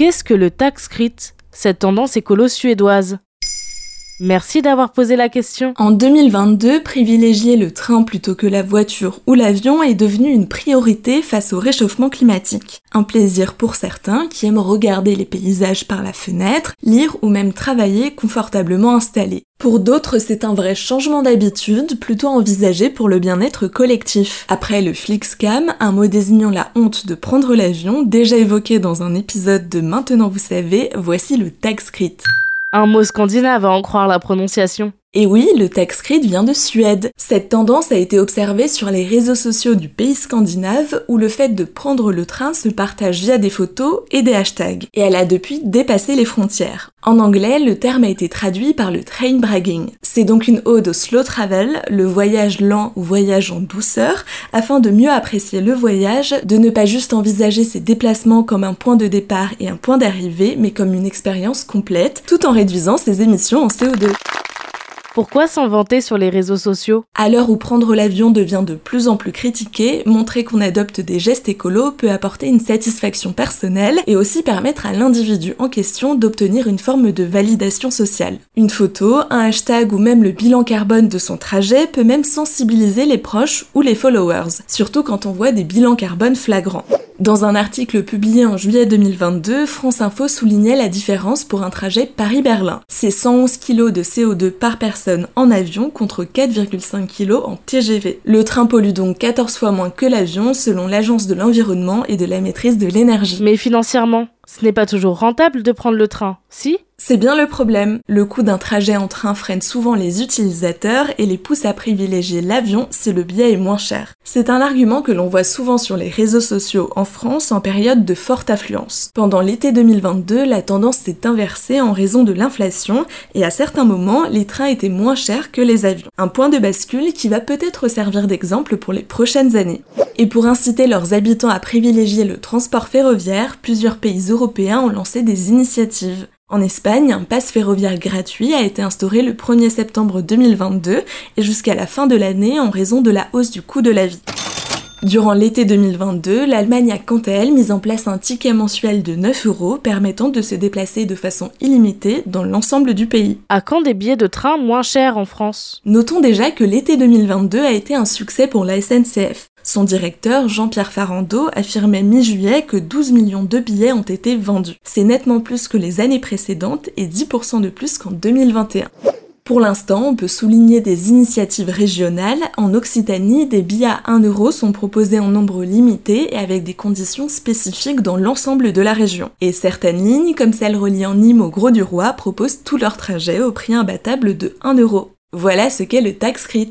Qu'est-ce que le taxcrit, cette tendance écolo suédoise Merci d'avoir posé la question. En 2022, privilégier le train plutôt que la voiture ou l'avion est devenu une priorité face au réchauffement climatique. Un plaisir pour certains qui aiment regarder les paysages par la fenêtre, lire ou même travailler confortablement installés. Pour d'autres, c'est un vrai changement d'habitude, plutôt envisagé pour le bien-être collectif. Après le Flixcam, un mot désignant la honte de prendre l'avion, déjà évoqué dans un épisode de Maintenant vous savez, voici le taxcrit. Un mot scandinave à en croire la prononciation. Et oui, le taxcrit vient de Suède. Cette tendance a été observée sur les réseaux sociaux du pays scandinave où le fait de prendre le train se partage via des photos et des hashtags. Et elle a depuis dépassé les frontières. En anglais, le terme a été traduit par le train bragging. C'est donc une ode au slow travel, le voyage lent ou voyage en douceur, afin de mieux apprécier le voyage, de ne pas juste envisager ses déplacements comme un point de départ et un point d'arrivée, mais comme une expérience complète, tout en réduisant ses émissions en CO2. Pourquoi s'en vanter sur les réseaux sociaux? À l'heure où prendre l'avion devient de plus en plus critiqué, montrer qu'on adopte des gestes écolos peut apporter une satisfaction personnelle et aussi permettre à l'individu en question d'obtenir une forme de validation sociale. Une photo, un hashtag ou même le bilan carbone de son trajet peut même sensibiliser les proches ou les followers, surtout quand on voit des bilans carbone flagrants. Dans un article publié en juillet 2022, France Info soulignait la différence pour un trajet Paris-Berlin. C'est 111 kg de CO2 par personne en avion contre 4,5 kg en TGV. Le train pollue donc 14 fois moins que l'avion selon l'Agence de l'environnement et de la maîtrise de l'énergie. Mais financièrement, ce n'est pas toujours rentable de prendre le train, si? C'est bien le problème. Le coût d'un trajet en train freine souvent les utilisateurs et les pousse à privilégier l'avion si le billet est moins cher. C'est un argument que l'on voit souvent sur les réseaux sociaux en France en période de forte affluence. Pendant l'été 2022, la tendance s'est inversée en raison de l'inflation et à certains moments, les trains étaient moins chers que les avions. Un point de bascule qui va peut-être servir d'exemple pour les prochaines années. Et pour inciter leurs habitants à privilégier le transport ferroviaire, plusieurs pays européens ont lancé des initiatives. En Espagne, un pass ferroviaire gratuit a été instauré le 1er septembre 2022 et jusqu'à la fin de l'année en raison de la hausse du coût de la vie. Durant l'été 2022, l'Allemagne a quant à elle mis en place un ticket mensuel de 9 euros permettant de se déplacer de façon illimitée dans l'ensemble du pays. À quand des billets de train moins chers en France? Notons déjà que l'été 2022 a été un succès pour la SNCF. Son directeur, Jean-Pierre Farando, affirmait mi-juillet que 12 millions de billets ont été vendus. C'est nettement plus que les années précédentes et 10% de plus qu'en 2021. Pour l'instant, on peut souligner des initiatives régionales. En Occitanie, des billets à 1 euro sont proposés en nombre limité et avec des conditions spécifiques dans l'ensemble de la région. Et certaines lignes, comme celle reliant Nîmes au Gros du Roi, proposent tout leur trajet au prix imbattable de 1 euro. Voilà ce qu'est le tax crit.